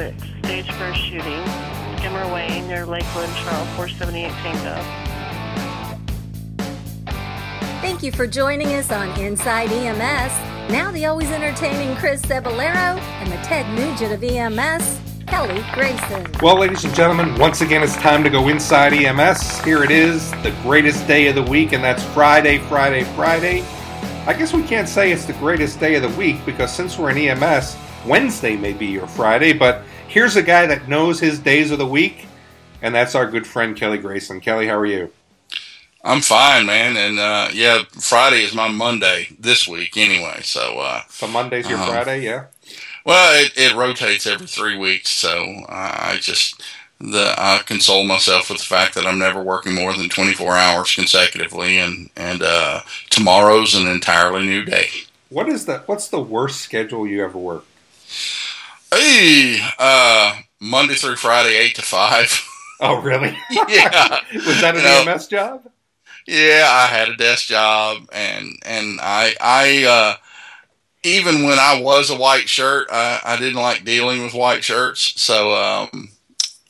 6, stage first shooting, Skimmer Way near Lakeland, Trail 478 Tango. Thank you for joining us on Inside EMS. Now the always entertaining Chris Cebollero and the Ted Nugent of EMS, Kelly Grayson. Well, ladies and gentlemen, once again it's time to go inside EMS. Here it is, the greatest day of the week, and that's Friday, Friday, Friday. I guess we can't say it's the greatest day of the week because since we're in EMS, Wednesday may be your Friday, but here's a guy that knows his days of the week, and that's our good friend Kelly Grayson. Kelly, how are you? I'm fine, man. And uh, yeah, Friday is my Monday this week anyway. So, uh, so Monday's your um, Friday, yeah. Well, it, it rotates every three weeks, so I just the I console myself with the fact that I'm never working more than 24 hours consecutively, and and uh, tomorrow's an entirely new day. What is that? What's the worst schedule you ever worked? Hey, uh, Monday through Friday, eight to five. Oh, really? yeah. Was that an you EMS job? Yeah, I had a desk job, and and I I uh, even when I was a white shirt, I, I didn't like dealing with white shirts. So um,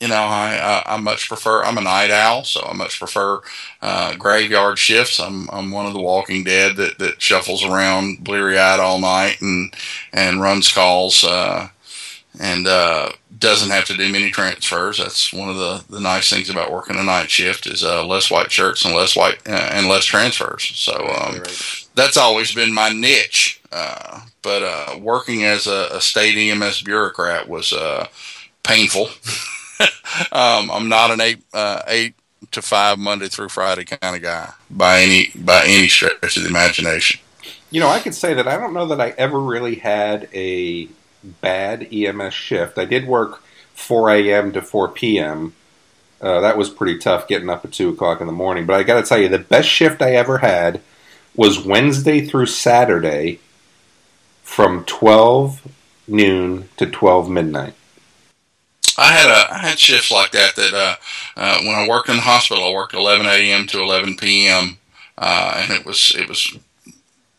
you know, I, I, I much prefer. I'm a night owl, so I much prefer uh, graveyard shifts. I'm I'm one of the Walking Dead that, that shuffles around bleary eyed all night and and runs calls. Uh, and uh, doesn't have to do many transfers. That's one of the, the nice things about working a night shift is uh, less white shirts and less white uh, and less transfers. So um, that's always been my niche. Uh, but uh, working as a, a, state EMS bureaucrat was uh, painful. um, I'm not an eight eight to five Monday through Friday kind of guy by any by any stretch of the imagination. You know, I could say that I don't know that I ever really had a bad EMS shift. I did work 4 a.m. to 4 p.m. Uh, that was pretty tough getting up at 2 o'clock in the morning. But I got to tell you, the best shift I ever had was Wednesday through Saturday from 12 noon to 12 midnight. I had a I had shifts like that. That uh, uh, when I worked in the hospital, I worked 11 a.m. to 11 p.m. Uh, and it was it was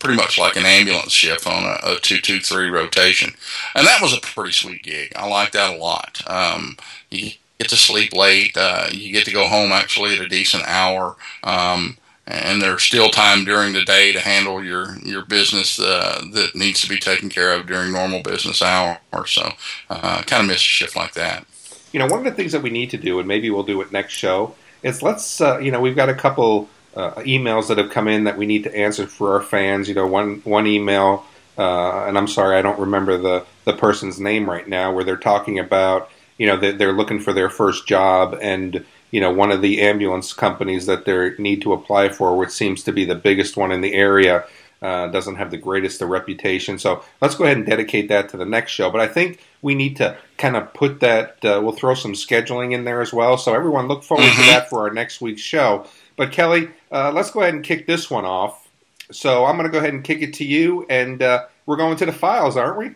pretty much like an ambulance shift on a, a two two three rotation, and that was a pretty sweet gig. I like that a lot. Um, you get to sleep late. Uh, you get to go home actually at a decent hour. Um, and there's still time during the day to handle your your business uh, that needs to be taken care of during normal business hours. So, uh, kind of miss a shift like that. You know, one of the things that we need to do, and maybe we'll do it next show, is let's. Uh, you know, we've got a couple uh, emails that have come in that we need to answer for our fans. You know, one one email, uh, and I'm sorry, I don't remember the the person's name right now, where they're talking about you know they're, they're looking for their first job and you know one of the ambulance companies that they need to apply for, which seems to be the biggest one in the area. Uh, doesn't have the greatest of reputation. So let's go ahead and dedicate that to the next show. But I think we need to kind of put that, uh, we'll throw some scheduling in there as well. So everyone look forward mm-hmm. to that for our next week's show. But Kelly, uh, let's go ahead and kick this one off. So I'm going to go ahead and kick it to you, and uh, we're going to the files, aren't we?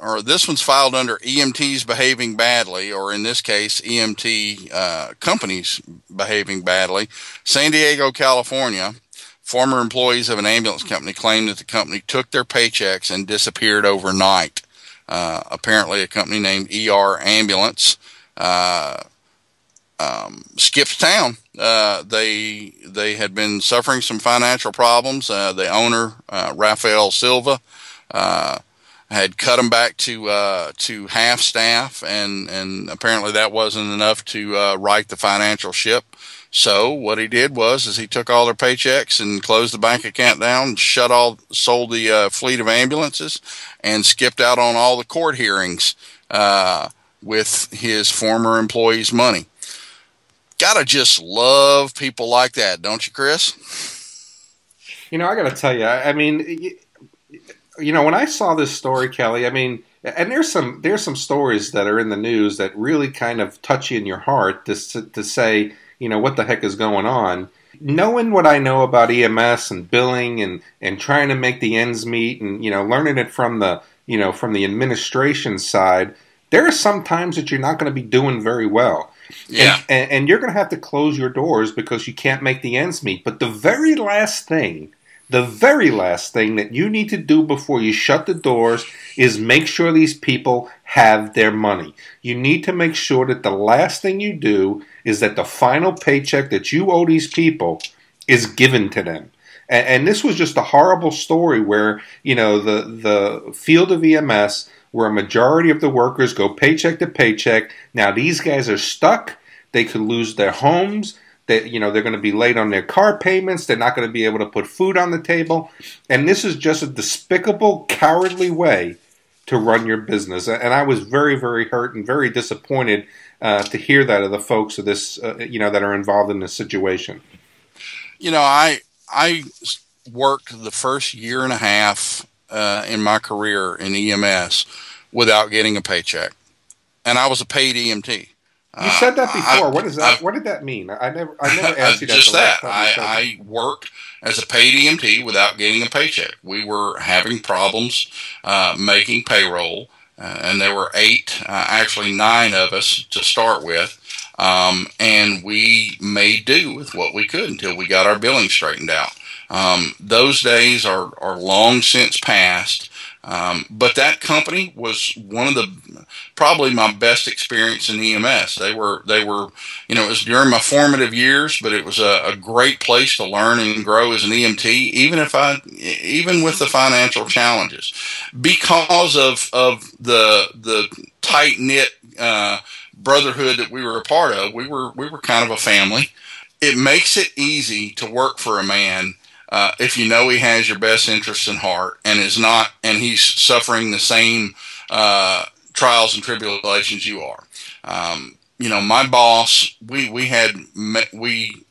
Or this one's filed under EMTs behaving badly, or in this case, EMT uh, companies behaving badly. San Diego, California. Former employees of an ambulance company claimed that the company took their paychecks and disappeared overnight. Uh, apparently, a company named ER Ambulance uh, um, skipped town. Uh, they they had been suffering some financial problems. Uh, the owner, uh, Rafael Silva, uh, had cut them back to uh, to half staff, and and apparently that wasn't enough to uh, right the financial ship. So what he did was, is he took all their paychecks and closed the bank account down, shut all, sold the fleet of ambulances, and skipped out on all the court hearings with his former employees' money gotta just love people like that, don't you, Chris? You know, I gotta tell you, I, mean, you know, when I saw this story, Kelly, I mean, and there's some there's some stories that are in the news that really kind of touch you in your heart to to say, you know, what the heck is going on. Knowing what I know about EMS and billing and and trying to make the ends meet, and you know, learning it from the you know from the administration side, there are some times that you're not going to be doing very well. Yeah. And, and, and you're going to have to close your doors because you can't make the ends meet. But the very last thing the very last thing that you need to do before you shut the doors is make sure these people have their money. You need to make sure that the last thing you do is that the final paycheck that you owe these people is given to them. And, and this was just a horrible story where, you know, the, the field of EMS, where a majority of the workers go paycheck to paycheck. Now these guys are stuck. They could lose their homes. That you know they're going to be late on their car payments. They're not going to be able to put food on the table. And this is just a despicable cowardly way to run your business. And i was very very hurt and very disappointed uh, to hear that of the folks of this uh, you know that are involved in this situation. You know i i worked the first year and a half uh, in my career in ems without getting a paycheck and i was a paid emt you said that before. I, what is that? I, what did that mean? I never, I never asked you that. Just that. I, I worked as a paid EMT without getting a paycheck. We were having problems uh, making payroll, uh, and there were eight, uh, actually nine of us to start with, um, and we made do with what we could until we got our billing straightened out. Um, those days are are long since past. Um, but that company was one of the probably my best experience in EMS. They were they were you know it was during my formative years, but it was a, a great place to learn and grow as an EMT, even if I even with the financial challenges, because of of the the tight knit uh, brotherhood that we were a part of. We were we were kind of a family. It makes it easy to work for a man uh, if you know he has your best interests in heart and is not, and he's suffering the same uh, trials and tribulations you are. Um, you know, my boss, we we had we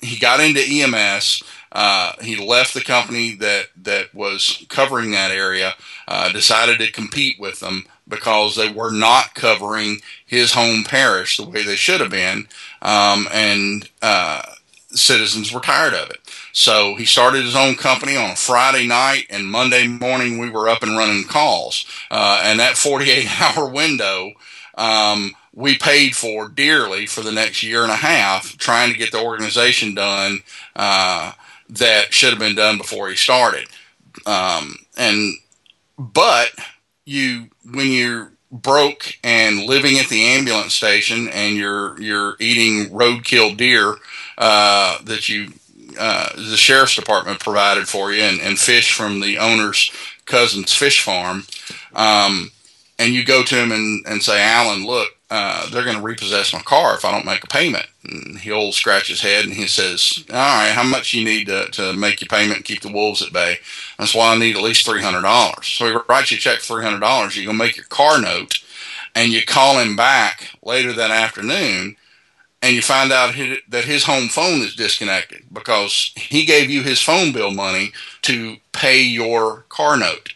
he got into EMS. Uh, he left the company that that was covering that area. Uh, decided to compete with them because they were not covering his home parish the way they should have been, um, and uh, citizens were tired of it. So he started his own company on a Friday night, and Monday morning we were up and running calls. Uh, and that 48 hour window, um, we paid for dearly for the next year and a half, trying to get the organization done uh, that should have been done before he started. Um, and but you when you're broke and living at the ambulance station and you're you're eating roadkill deer uh, that you uh, the sheriff's department provided for you and, and fish from the owner's cousin's fish farm. Um, and you go to him and, and say, Alan, look, uh, they're going to repossess my car if I don't make a payment. And he'll scratch his head and he says, all right, how much you need to, to make your payment and keep the wolves at bay? That's why I need at least $300. So he writes you a check for $300. You go make your car note and you call him back later that afternoon and you find out that his home phone is disconnected because he gave you his phone bill money to pay your car note.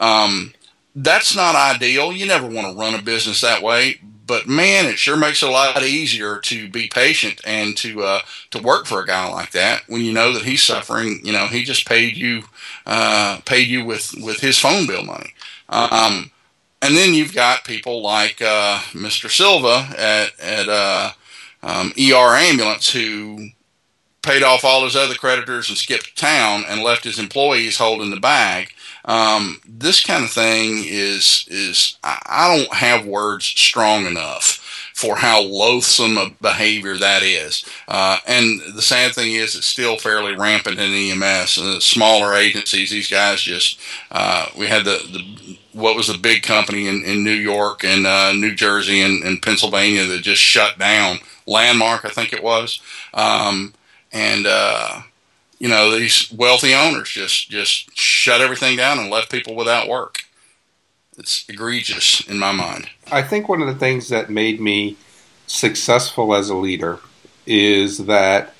Um, that's not ideal. You never want to run a business that way, but man, it sure makes it a lot easier to be patient and to uh, to work for a guy like that when you know that he's suffering. You know, he just paid you uh, paid you with with his phone bill money. Um, and then you've got people like uh, Mr. Silva at at uh, um, ER ambulance who paid off all his other creditors and skipped town and left his employees holding the bag. Um, this kind of thing is is I don't have words strong enough for how loathsome a behavior that is. Uh, and the sad thing is, it's still fairly rampant in EMS. Uh, smaller agencies, these guys just uh, we had the, the what was the big company in, in New York and uh, New Jersey and, and Pennsylvania that just shut down Landmark, I think it was. Um, and, uh, you know, these wealthy owners just, just shut everything down and left people without work. It's egregious in my mind. I think one of the things that made me successful as a leader is that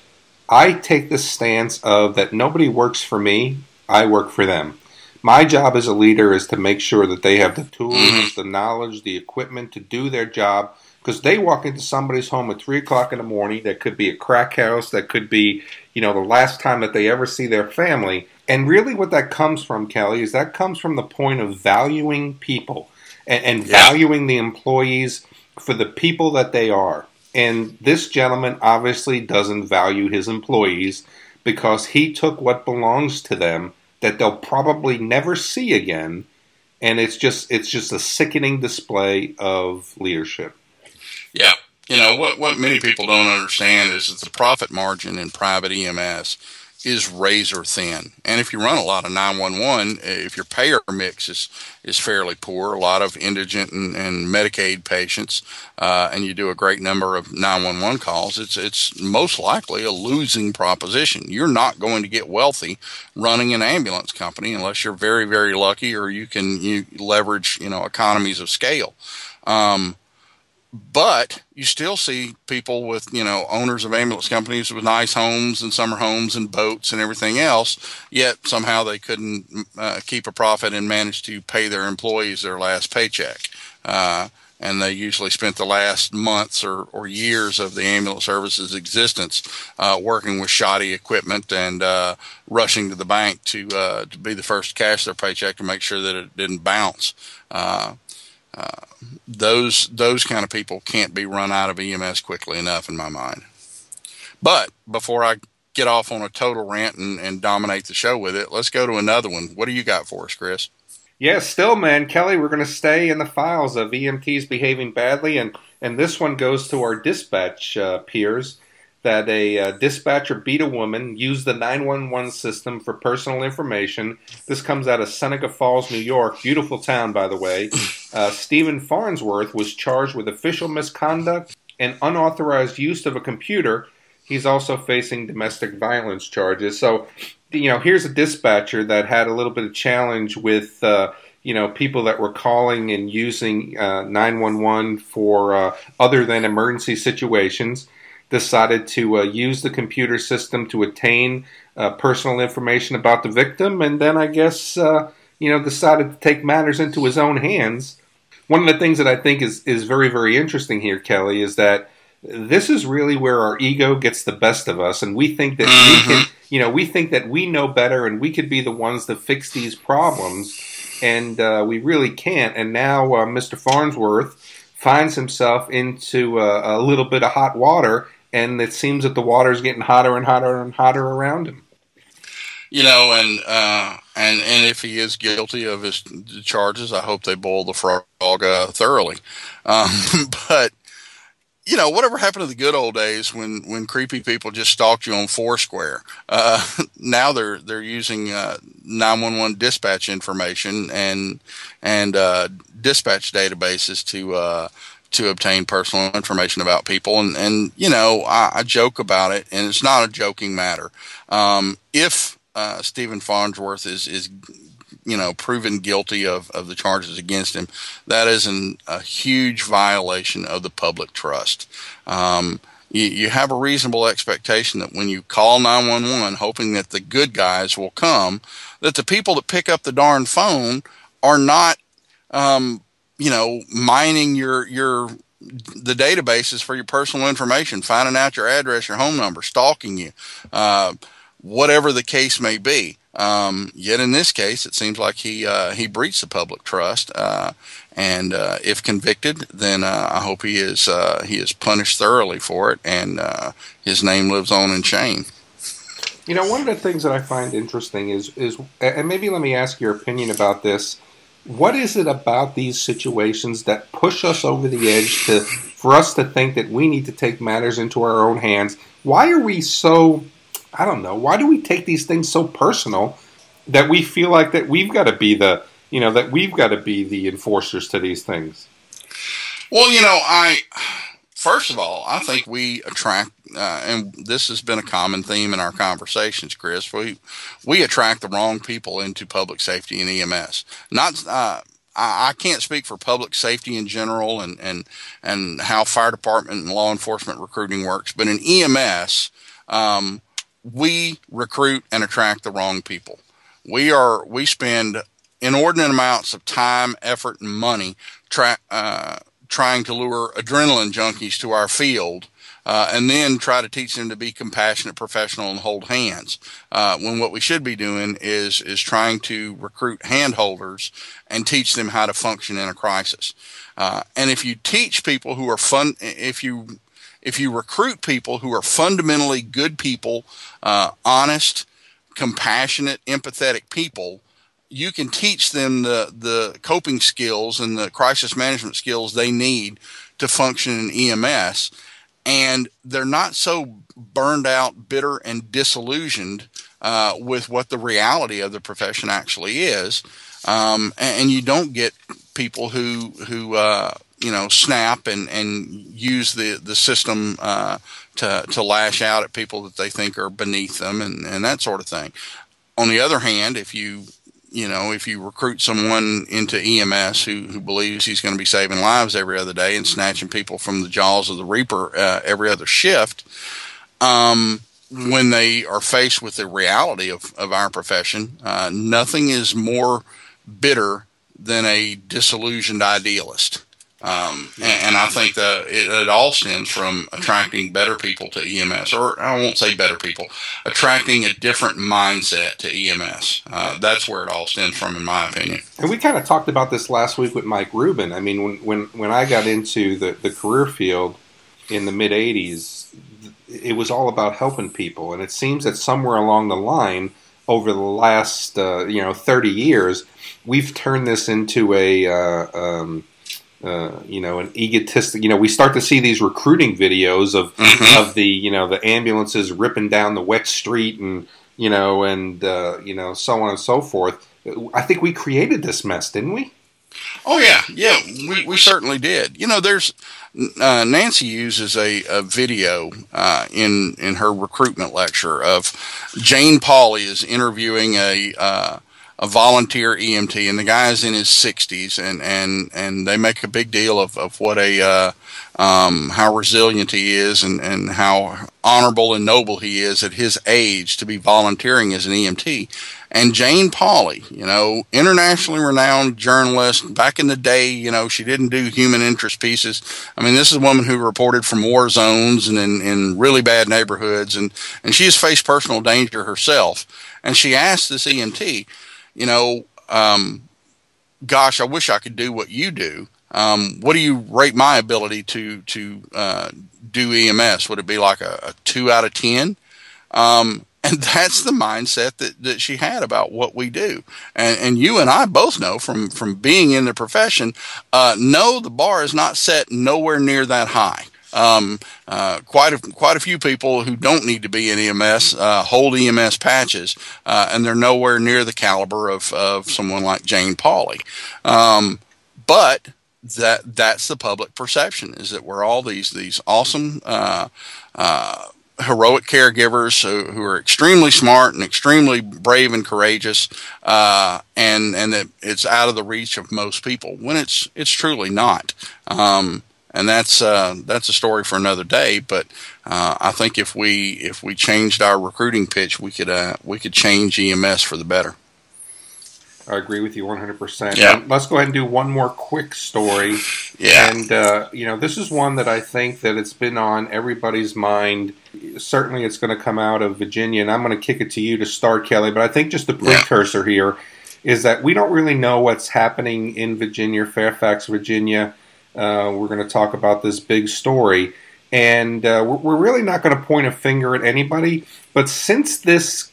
I take the stance of that nobody works for me, I work for them. My job as a leader is to make sure that they have the tools, mm-hmm. the knowledge, the equipment to do their job because they walk into somebody's home at three o'clock in the morning. That could be a crack house. That could be, you know, the last time that they ever see their family. And really, what that comes from, Kelly, is that comes from the point of valuing people and, and yeah. valuing the employees for the people that they are. And this gentleman obviously doesn't value his employees because he took what belongs to them that they'll probably never see again and it's just it's just a sickening display of leadership. Yeah. You know what what many people don't understand is that the profit margin in private EMS is razor thin. And if you run a lot of 911, if your payer mix is, is fairly poor, a lot of indigent and, and Medicaid patients, uh, and you do a great number of 911 calls, it's, it's most likely a losing proposition. You're not going to get wealthy running an ambulance company unless you're very, very lucky or you can you leverage, you know, economies of scale. Um, but you still see people with you know owners of ambulance companies with nice homes and summer homes and boats and everything else yet somehow they couldn't uh, keep a profit and manage to pay their employees their last paycheck. Uh, and they usually spent the last months or, or years of the ambulance service's existence uh, working with shoddy equipment and uh, rushing to the bank to uh, to be the first to cash their paycheck to make sure that it didn't bounce those those kind of people can't be run out of EMS quickly enough in my mind. But before I get off on a total rant and, and dominate the show with it, let's go to another one. What do you got for us, Chris? Yeah, still, man, Kelly, we're going to stay in the files of EMTs behaving badly, and and this one goes to our dispatch uh, peers that a uh, dispatcher beat a woman, used the 911 system for personal information. This comes out of Seneca Falls, New York. Beautiful town, by the way. Uh, Stephen Farnsworth was charged with official misconduct and unauthorized use of a computer. He's also facing domestic violence charges. So, you know, here's a dispatcher that had a little bit of challenge with. Uh, you know, people that were calling and using uh, 911 for uh, other than emergency situations decided to uh, use the computer system to attain uh, personal information about the victim, and then I guess you know decided to take matters into his own hands. One of the things that I think is is very very interesting here, Kelly, is that this is really where our ego gets the best of us, and we think that mm-hmm. we can, you know, we think that we know better, and we could be the ones to fix these problems, and uh, we really can't. And now uh, Mr. Farnsworth finds himself into uh, a little bit of hot water and it seems that the water is getting hotter and hotter and hotter around him. You know, and uh, and and if he is guilty of his charges, I hope they boil the frog uh, thoroughly. Um, but you know, whatever happened to the good old days when, when creepy people just stalked you on Foursquare? Uh, now they're they're using uh, 911 dispatch information and and uh, dispatch databases to uh, to obtain personal information about people. And, and you know, I, I joke about it, and it's not a joking matter. Um, if uh, Stephen Farnsworth is, is you know, proven guilty of, of the charges against him, that is an, a huge violation of the public trust. Um, you, you have a reasonable expectation that when you call 911 hoping that the good guys will come, that the people that pick up the darn phone are not um, you know, mining your your the databases for your personal information, finding out your address, your home number, stalking you, uh, whatever the case may be. Um, yet in this case, it seems like he uh, he breached the public trust, uh, and uh, if convicted, then uh, I hope he is uh, he is punished thoroughly for it, and his name lives on in shame. You know, one of the things that I find interesting is is, and maybe let me ask your opinion about this what is it about these situations that push us over the edge to for us to think that we need to take matters into our own hands? Why are we so I don't know, why do we take these things so personal that we feel like that we've got to be the you know that we've got to be the enforcers to these things? Well, you know, I first of all, I think we attract, uh, and this has been a common theme in our conversations, Chris. We we attract the wrong people into public safety and EMS. Not, uh, I, can't speak for public safety in general and and and how fire department and law enforcement recruiting works, but in EMS, um, we recruit and attract the wrong people. We are we spend inordinate amounts of time, effort, and money uh, trying to lure adrenaline junkies to our field. Uh, and then try to teach them to be compassionate, professional, and hold hands. Uh, when what we should be doing is is trying to recruit handholders and teach them how to function in a crisis. Uh, and if you teach people who are fun, if you if you recruit people who are fundamentally good people, uh, honest, compassionate, empathetic people, you can teach them the, the coping skills and the crisis management skills they need to function in EMS. And they're not so burned out, bitter, and disillusioned uh, with what the reality of the profession actually is. Um, and, and, you don't get people who who uh, you know snap and, and use the the system uh, to to lash out at people that they think are beneath them and, and that sort of thing. On the other hand, if you you know, if you recruit someone into EMS who, who believes he's going to be saving lives every other day and snatching people from the jaws of the reaper uh, every other shift, um, when they are faced with the reality of, of our profession, uh, nothing is more bitter than a disillusioned idealist. Um, and, and, I think that it, it, all stems from attracting better people to EMS, or I won't say better people, attracting a different mindset to EMS. Uh, that's where it all stems from, in my opinion. And we kind of talked about this last week with Mike Rubin. I mean, when when, when I got into the, the career field in the mid '80s, it was all about helping people, and it seems that somewhere along the line, over the last uh, you know 30 years, we've turned this into a uh, um, uh, you know, an egotistic. You know, we start to see these recruiting videos of mm-hmm. of the you know the ambulances ripping down the wet street and you know and uh, you know so on and so forth. I think we created this mess, didn't we? Oh yeah, yeah, we we certainly did. You know, there's uh, Nancy uses a, a video uh, in in her recruitment lecture of Jane Pauley is interviewing a uh, a volunteer EMT, and the guy's in his 60s, and and and they make a big deal of of what a uh, um, how resilient he is, and and how honorable and noble he is at his age to be volunteering as an EMT. And Jane Pauley, you know, internationally renowned journalist. Back in the day, you know, she didn't do human interest pieces. I mean, this is a woman who reported from war zones and in, in really bad neighborhoods, and and she has faced personal danger herself. And she asked this EMT you know, um, gosh, I wish I could do what you do. Um, what do you rate my ability to to uh, do EMS? Would it be like a, a two out of ten? Um, and that's the mindset that, that she had about what we do. And, and you and I both know from from being in the profession, uh, no, the bar is not set nowhere near that high. Um, uh, quite a quite a few people who don't need to be in EMS uh, hold EMS patches, uh, and they're nowhere near the caliber of, of someone like Jane Pauley. Um, but that that's the public perception is that we're all these these awesome. Uh, uh, heroic caregivers who, who, are extremely smart and extremely brave and courageous, uh, and and that it's out of the reach of most people when it's it's truly not. Um, and that's uh, that's a story for another day. But uh, I think if we if we changed our recruiting pitch, we could uh, we could change EMS for the better. I agree with you 100%. Yeah. let's go ahead and do one more quick story. Yeah. And, uh, you know, this is one that I think that it's been on everybody's mind. Certainly it's going to come out of Virginia, and I'm going to kick it to you to start, Kelly. But I think just the precursor yeah. here is that we don't really know what's happening in Virginia, Fairfax, Virginia. Uh, we're going to talk about this big story. And uh, we're really not going to point a finger at anybody. But since this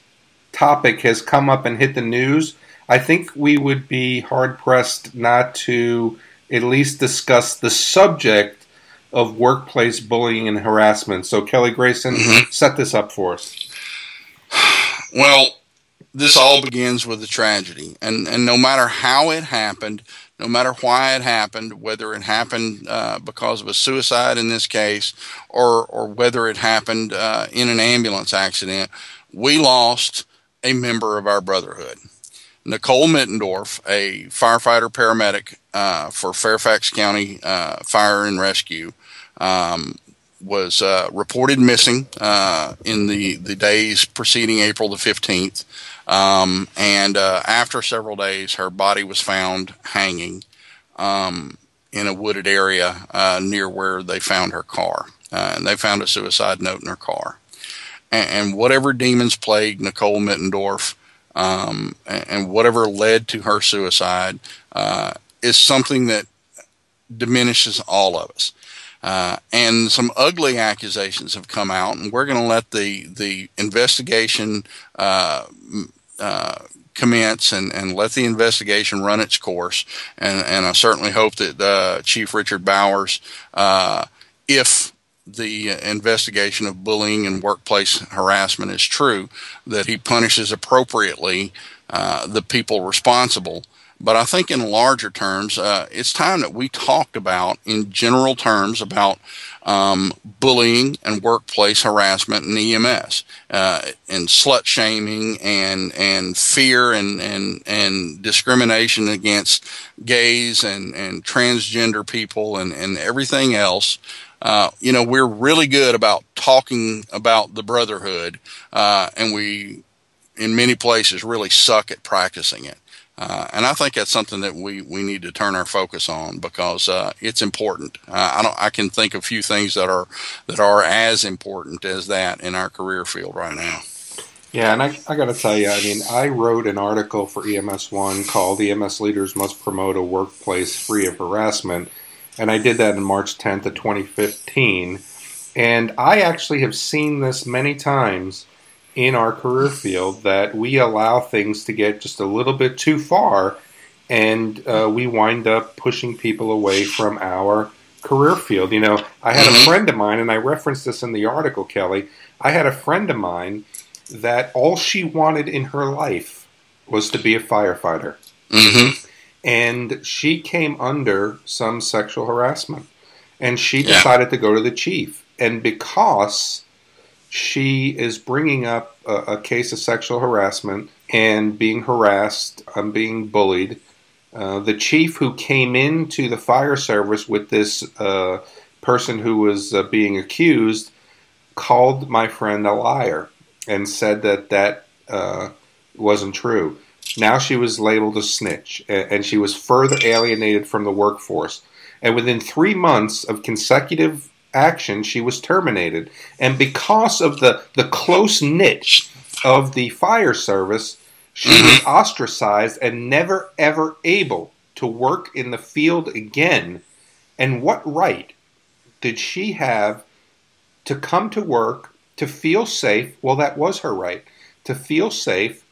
topic has come up and hit the news, I think we would be hard pressed not to at least discuss the subject of workplace bullying and harassment. So, Kelly Grayson, mm-hmm. set this up for us. Well, this all begins with a tragedy. And, and no matter how it happened, no matter why it happened, whether it happened uh, because of a suicide in this case, or or whether it happened uh, in an ambulance accident, we lost a member of our brotherhood. Nicole Mittendorf, a firefighter paramedic uh, for Fairfax County uh, Fire and Rescue, um, was uh, reported missing uh, in the, the days preceding April the 15th. Um, and uh, after several days, her body was found hanging um, in a wooded area uh, near where they found her car. Uh, and they found a suicide note in her car. And, and whatever demons plagued Nicole Mittendorf um, and, and, whatever led to her suicide uh, is something that diminishes all of us. Uh, and some ugly accusations have come out, and we're going to let the the investigation uh, uh, commence and, and let the investigation run its course. And, and I certainly hope that uh, Chief Richard Bowers, uh, if the investigation of bullying and workplace harassment is true, that he punishes appropriately uh, the people responsible. But I think in larger terms, uh, it's time that we talked about, in general terms, about um, bullying and workplace harassment and EMS, uh, and slut shaming and and fear and and and discrimination against gays and and transgender people and and everything else. Uh, you know, we're really good about talking about the brotherhood, uh, and we, in many places, really suck at practicing it. Uh, and I think that's something that we, we need to turn our focus on because uh, it's important. Uh, I don't I can think of few things that are that are as important as that in our career field right now. Yeah, and I, I got to tell you, I mean, I wrote an article for EMS One called "EMS Leaders Must Promote a Workplace Free of Harassment," and I did that in March 10th of 2015. And I actually have seen this many times in our career field that we allow things to get just a little bit too far and uh, we wind up pushing people away from our career field. You know, I had a mm-hmm. friend of mine, and I referenced this in the article, Kelly. I had a friend of mine that all she wanted in her life was to be a firefighter. Mm-hmm. And she came under some sexual harassment. And she decided yeah. to go to the chief. And because she is bringing up a, a case of sexual harassment and being harassed, um, being bullied. Uh, the chief who came into the fire service with this uh, person who was uh, being accused called my friend a liar and said that that uh, wasn't true. Now she was labeled a snitch and, and she was further alienated from the workforce. And within three months of consecutive action, she was terminated. And because of the, the close niche of the fire service, she mm-hmm. was ostracized and never ever able to work in the field again. And what right did she have to come to work, to feel safe? Well, that was her right. To feel safe,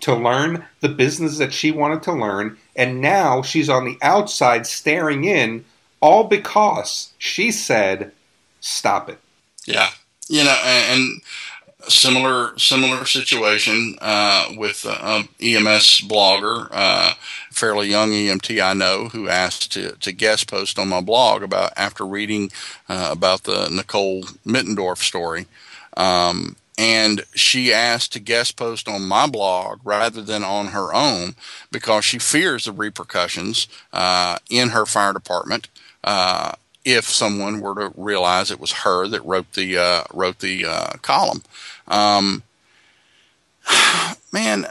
to learn the business that she wanted to learn, and now she's on the outside staring in all because she said, "Stop it." Yeah, you know, and, similar similar situation uh, with uh, EMS blogger, uh, fairly young EMT I know, who asked to, to guest post on my blog about after reading uh, about the Nicole Mittendorf story. Um, and she asked to guest post on my blog rather than on her own because she fears the repercussions uh, in her fire department uh, if someone were to realize it was her that wrote the uh, wrote the uh, column. Um, man,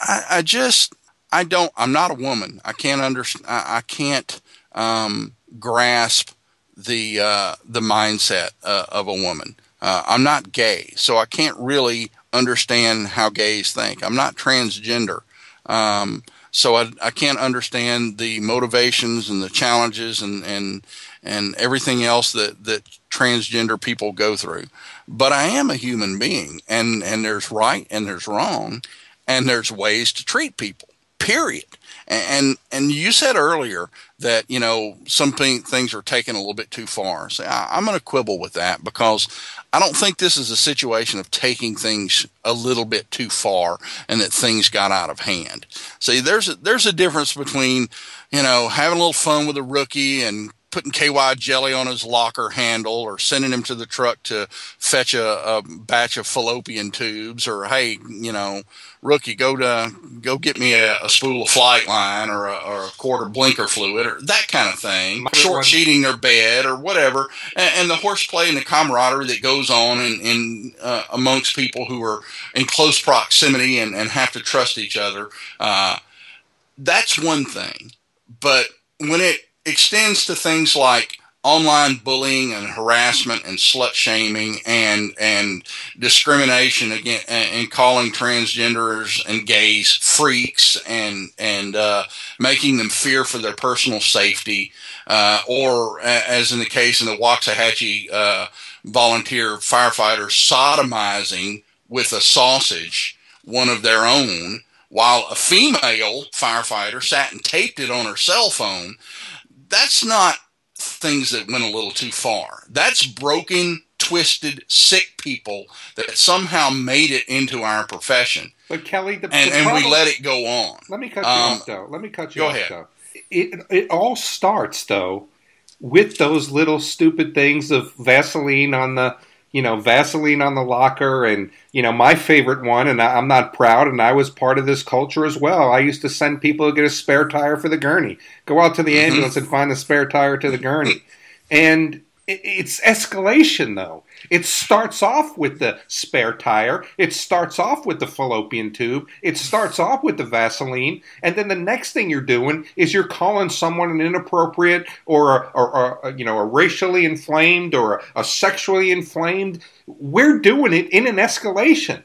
I, I, just I don't. I'm not a woman. I can't understand. I, can't um, grasp the uh, the mindset uh, of a woman. Uh, I'm not gay, so I can't really understand how gays think. I'm not transgender. Um, so I, I can't understand the motivations and the challenges and, and, and everything else that, that transgender people go through. But I am a human being and, and there's right and there's wrong and there's ways to treat people, period. And, and you said earlier that, you know, some things are taken a little bit too far. So I, I'm going to quibble with that because I don't think this is a situation of taking things a little bit too far and that things got out of hand. See, there's a, there's a difference between, you know, having a little fun with a rookie and putting KY jelly on his locker handle or sending him to the truck to fetch a, a batch of fallopian tubes or, hey, you know, rookie, go to go get me a, a spool of Flightline or a, or a quarter blinker fluid or that kind of thing. Short sheeting their bed or whatever, and, and, the horseplay and the camaraderie that goes on in, in uh, amongst people who are in close proximity and, and have to trust each other. Uh, that's one thing, but when it extends to things like online bullying and harassment and slut shaming and and discrimination again and calling transgenders and gays freaks and and uh, making them fear for their personal safety, uh, or as in the case in the Waxahachie uh, volunteer firefighters sodomizing with a sausage one of their own while a female firefighter sat and taped it on her cell phone. That's not things that went a little too far. That's broken, twisted, sick people that somehow made it into our profession. But Kelly, the, and, the and problem, we let it go on. Let me cut you Um, off, though. Let me cut you go off, ahead. though. It it all starts though with those little stupid things of Vaseline on the you know Vaseline on the locker, and you know my favorite one, and I, I'm not proud, and I was part of this culture as well. I used to send people to get a spare tire for the gurney. Go out to the Mhm. ambulance and find the spare tire to the gurney, and it, it's escalation though. It starts off with the spare tire. It starts off with the fallopian tube. It starts off with the Vaseline, and then the next thing you're doing is you're calling someone an inappropriate or, a, or, you know a racially inflamed or a, a sexually inflamed. We're doing it in an escalation.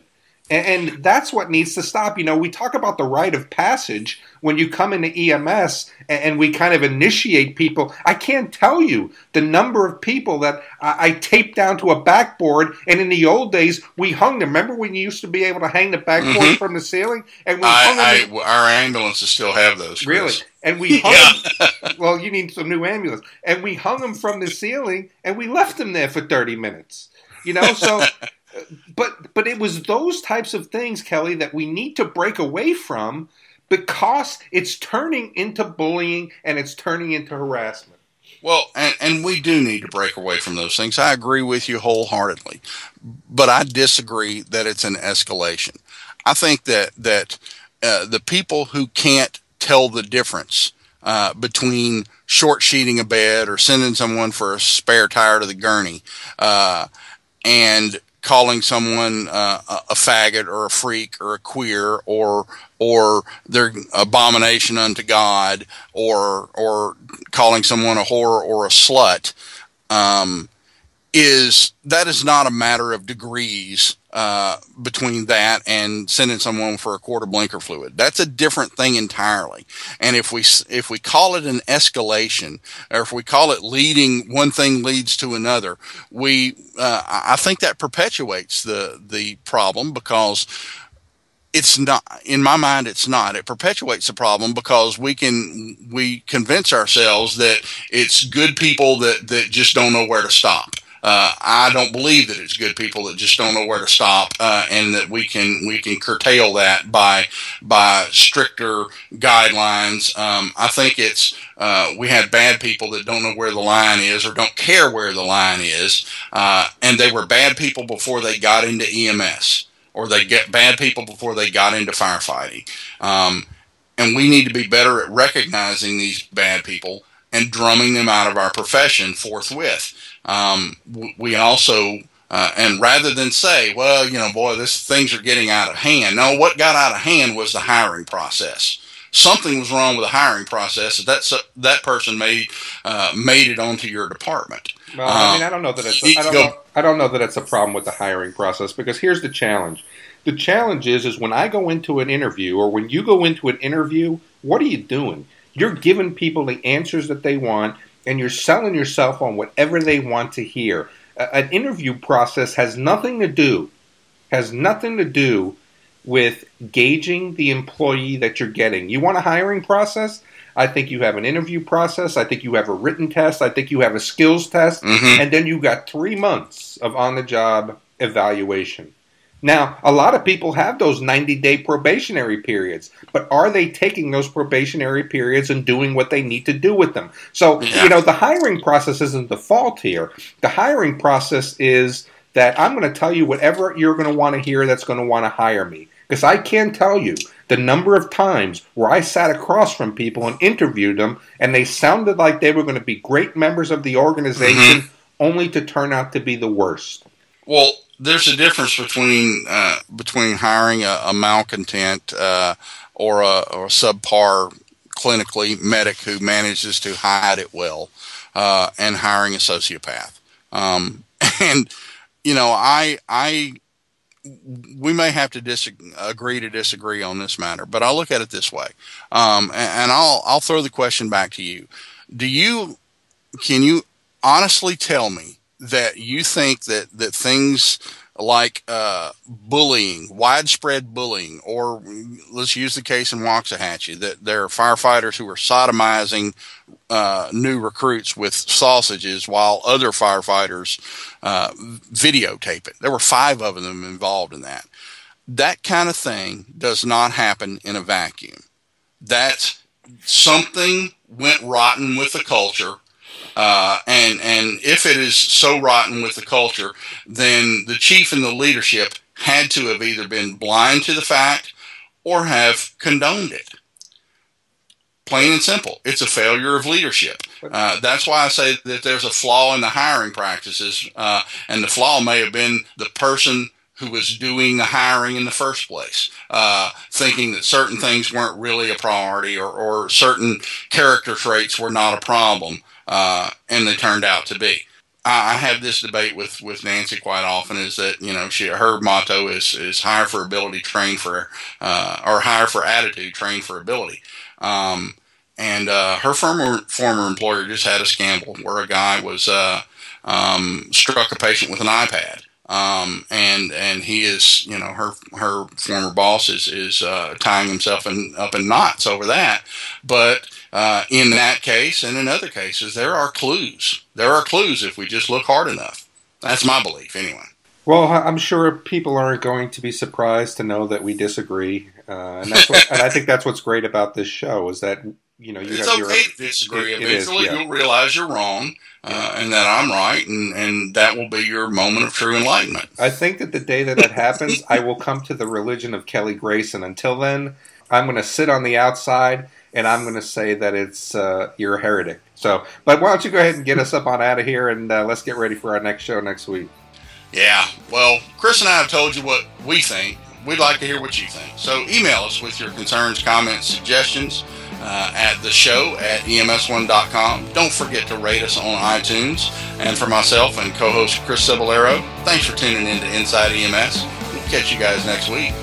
And, and that's what needs to stop. You know, we talk about the rite of passage when you come into EMS and, and we kind of initiate people. I can't tell you the number of people that I, I taped down to a backboard. And in the old days, we hung them. Remember when you used to be able to hang the backboard Mhm. from the ceiling? And we hung them. I, I, our ambulances still have those. Chris. Really? And we hung Yeah. them. Well, you need some new ambulance. And we hung them from the ceiling, and we left them there for thirty minutes. You know, so. But but it was those types of things, Kelly, that we need to break away from because it's turning into bullying and it's turning into harassment. Well, and, and we do need to break away from those things. I agree with you wholeheartedly, but I disagree that it's an escalation. I think that that uh, the people who can't tell the difference uh, between short sheeting a bed or sending someone for a spare tire to the gurney uh, and calling someone uh, a faggot or a freak or a queer or or their abomination unto God or or calling someone a whore or a slut um, is that is not a matter of degrees uh, between that and sending someone for a quarter blinker fluid. That's a different thing entirely. And if we if we call it an escalation, or if we call it leading, one thing leads to another. We uh, I think that perpetuates the the problem because it's not in my mind it's not it perpetuates the problem because we can we convince ourselves that it's good people that that just don't know where to stop uh, I don't believe that it's good people that just don't know where to stop, uh, and that we can we can curtail that by by stricter guidelines. Um, I think it's uh, we had bad people that don't know where the line is or don't care where the line is, uh, and they were bad people before they got into EMS or they get bad people before they got into firefighting. Um, and we need to be better at recognizing these bad people and drumming them out of our profession forthwith. Um, we also, uh, and rather than say, well, you know, boy, this things are getting out of hand. No, what got out of hand was the hiring process. Something was wrong with the hiring process. That that person made uh, made it onto your department. Well, I mean, Um, I don't know that it's. I don't go- know, I don't know that it's a problem with the hiring process because here's the challenge. The challenge is, is when I go into an interview or when you go into an interview, what are you doing? You're giving people the answers that they want, and you're selling yourself on whatever they want to hear. A- an interview process has nothing to do, has nothing to do with gauging the employee that you're getting. You want a hiring process? I think you have an interview process. I think you have a written test. I think you have a skills test. Mhm. And then you got three months of on the job evaluation. Now, a lot of people have those 90 day probationary periods, but are they taking those probationary periods and doing what they need to do with them? So, Yeah. you know, the hiring process isn't the fault here. The hiring process is that I'm going to tell you whatever you're going to want to hear that's going to want to hire me. Because I can tell you the number of times where I sat across from people and interviewed them, and they sounded like they were going to be great members of the organization, mm-hmm. only to turn out to be the worst. Well, there's a difference between uh, between hiring a, a malcontent uh, or a or a subpar clinically medic who manages to hide it well, uh, and hiring a sociopath. Um, and you know, I I we may have to disagree, agree to disagree on this matter, but I'll look at it this way, um, and, and I'll I'll throw the question back to you. Do you can you honestly tell me that you think that that things like uh, bullying, widespread bullying, or let's use the case in Waxahachie that there are firefighters who are sodomizing uh, new recruits with sausages while other firefighters uh, videotape it. There were five of them involved in that. That kind of thing does not happen in a vacuum. That something went rotten with the culture uh, and and if it is so rotten with the culture, then the chief and the leadership had to have either been blind to the fact or have condoned it. Plain and simple, it's a failure of leadership. Uh, that's why I say that there's a flaw in the hiring practices, uh, and the flaw may have been the person who was doing the hiring in the first place, uh, thinking that certain things weren't really a priority or, or certain character traits were not a problem uh, and they turned out to be. I, I have this debate with, with Nancy quite often. Is that you know she her motto is is hire for ability, train for uh, or hire for attitude, train for ability. Um, and uh, her former former employer just had a scandal where a guy was uh, um, struck a patient with an iPad. Um, and and he is you know her her former boss is is uh, tying himself in, up in knots over that, but uh, in that case and in other cases, there are clues. There are clues if we just look hard enough. That's my belief, anyway. Well, I'm sure people aren't going to be surprised to know that we disagree, uh, and that's what, and I think that's what's great about this show is that you know you it's have okay your, to disagree. It, Eventually, it is, yeah. you'll realize you're wrong uh, and that I'm right, and, and that will be your moment of true enlightenment. I think that the day that that happens, I will come to the religion of Kelly Grayson. Until then, I'm going to sit on the outside and I'm going to say that it's uh, you're a heretic. So, but why don't you go ahead and get us up on out of here, and uh, let's get ready for our next show next week. Yeah, well, Chris and I have told you what we think. We'd like to hear what you think. So email us with your concerns, comments, suggestions uh, at the show at ems1.com. Don't forget to rate us on iTunes. And for myself and co-host Chris Cebollero, thanks for tuning in to Inside EMS. We'll catch you guys next week.